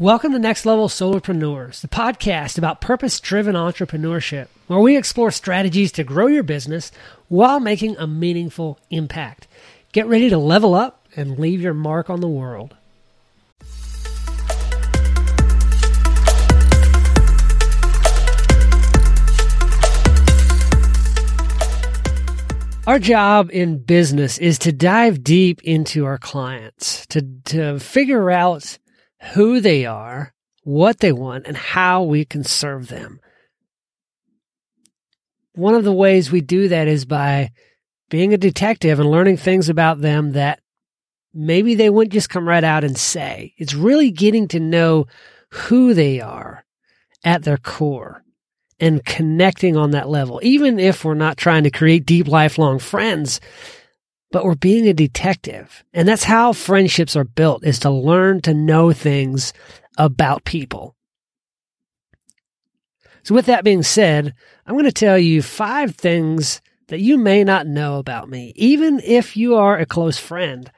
Welcome to Next Level Solopreneurs, the podcast about purpose driven entrepreneurship, where we explore strategies to grow your business while making a meaningful impact. Get ready to level up and leave your mark on the world. Our job in business is to dive deep into our clients, to, to figure out who they are, what they want, and how we can serve them. One of the ways we do that is by being a detective and learning things about them that maybe they wouldn't just come right out and say. It's really getting to know who they are at their core and connecting on that level, even if we're not trying to create deep, lifelong friends but we're being a detective. And that's how friendships are built is to learn to know things about people. So with that being said, I'm going to tell you five things that you may not know about me, even if you are a close friend.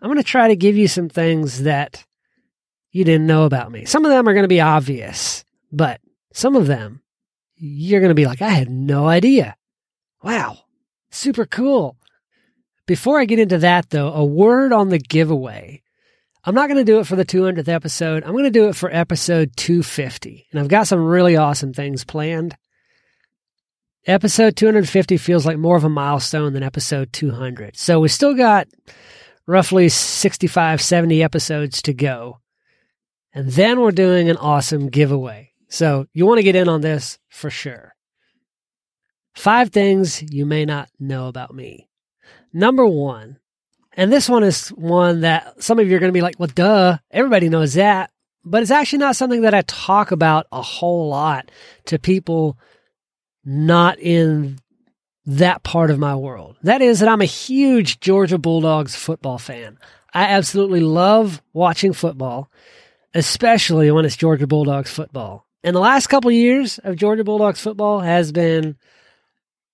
I'm going to try to give you some things that you didn't know about me. Some of them are going to be obvious, but some of them you're going to be like, I had no idea. Wow. Super cool. Before I get into that, though, a word on the giveaway. I'm not going to do it for the 200th episode. I'm going to do it for episode 250. And I've got some really awesome things planned. Episode 250 feels like more of a milestone than episode 200. So we still got roughly 65, 70 episodes to go. And then we're doing an awesome giveaway. So you want to get in on this for sure. Five things you may not know about me. Number one, and this one is one that some of you are going to be like, well, duh, everybody knows that. But it's actually not something that I talk about a whole lot to people not in that part of my world. That is that I'm a huge Georgia Bulldogs football fan. I absolutely love watching football, especially when it's Georgia Bulldogs football. And the last couple of years of Georgia Bulldogs football has been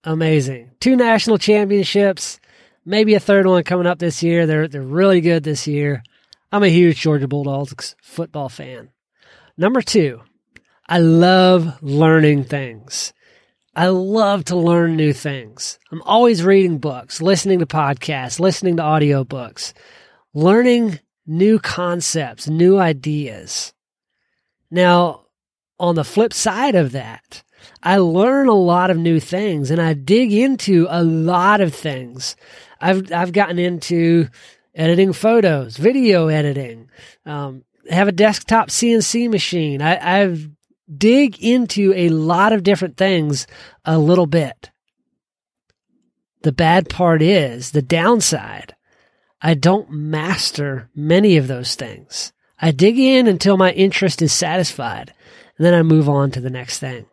amazing. Two national championships, maybe a third one coming up this year. They're they're really good this year. I'm a huge Georgia Bulldogs football fan. Number two, I love learning things. I love to learn new things. I'm always reading books, listening to podcasts, listening to audiobooks, learning new concepts, new ideas. Now, on the flip side of that, I learn a lot of new things and I dig into a lot of things I've I've gotten into editing photos, video editing, um, have a desktop CNC machine. I, I've dig into a lot of different things a little bit. The bad part is the downside. I don't master many of those things. I dig in until my interest is satisfied, and then I move on to the next thing.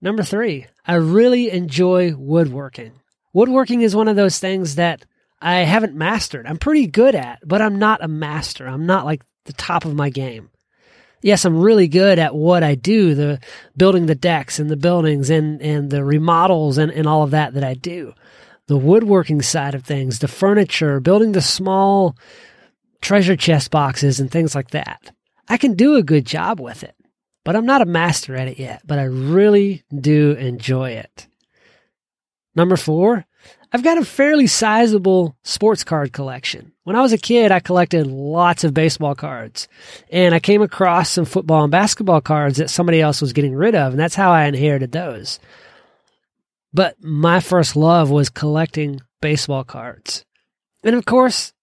Number three, I really enjoy woodworking. Woodworking is one of those things that I haven't mastered. I'm pretty good at, but I'm not a master. I'm not like the top of my game. Yes, I'm really good at what I do, the building the decks and the buildings and, and the remodels and, and all of that that I do. The woodworking side of things, the furniture, building the small treasure chest boxes and things like that. I can do a good job with it, but I'm not a master at it yet, but I really do enjoy it. Number four, I've got a fairly sizable sports card collection. When I was a kid, I collected lots of baseball cards and I came across some football and basketball cards that somebody else was getting rid of. And that's how I inherited those. But my first love was collecting baseball cards. And of course,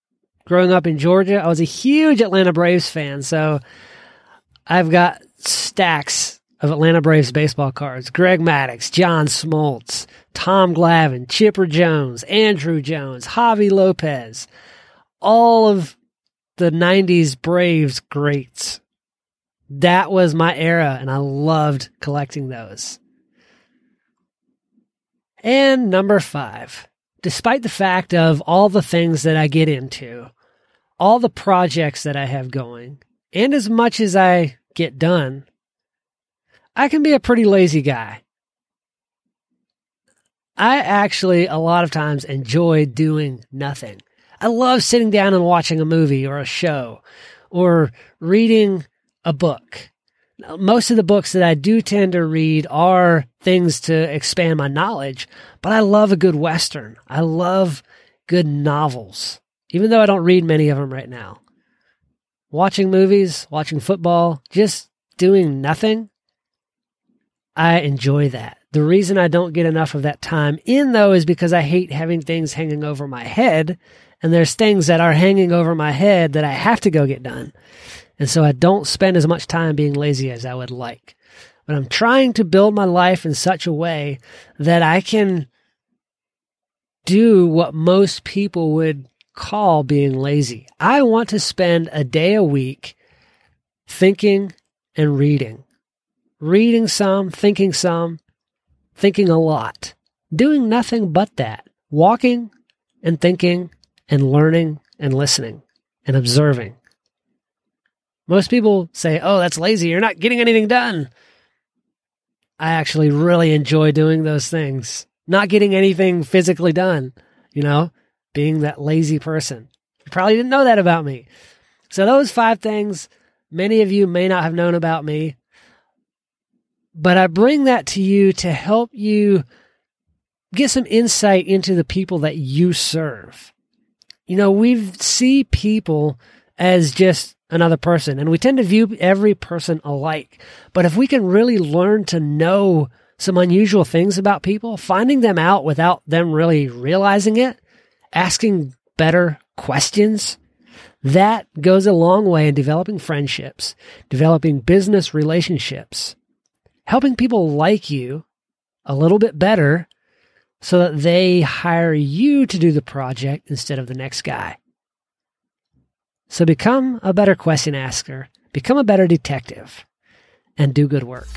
growing up in Georgia, I was a huge Atlanta Braves fan. So I've got stacks of Atlanta Braves baseball cards. Greg Maddux, John Smoltz, Tom Glavine, Chipper Jones, Andruw Jones, Javy Lopez, all of the 90s Braves greats. That was my era, and I loved collecting those. And number five, despite the fact of all the things that I get into, all the projects that I have going, and as much as I get done, I can be a pretty lazy guy. I actually, a lot of times, enjoy doing nothing. I love sitting down and watching a movie or a show or reading a book. Most of the books that I do tend to read are things to expand my knowledge, but I love a good Western. I love good novels, even though I don't read many of them right now. Watching movies, watching football, just doing nothing, I enjoy that. The reason I don't get enough of that time in though is because I hate having things hanging over my head. And there's things that are hanging over my head that I have to go get done. And so I don't spend as much time being lazy as I would like. But I'm trying to build my life in such a way that I can do what most people would call being lazy. I want to spend a day a week thinking and reading. Reading some, thinking some, thinking a lot. Doing nothing but that. Walking and thinking and learning and listening and observing. Most people say, oh, that's lazy. You're not getting anything done. I actually really enjoy doing those things. Not getting anything physically done, you know, being that lazy person. You probably didn't know that about me. So, those five things many of you may not have known about me, but I bring that to you to help you get some insight into the people that you serve. You know, we see people as just another person and we tend to view every person alike. But if we can really learn to know some unusual things about people, finding them out without them really realizing it, asking better questions, that goes a long way in developing friendships, developing business relationships, helping people like you a little bit better so that they hire you to do the project instead of the next guy. So become a better question asker, become a better detective, and do good work.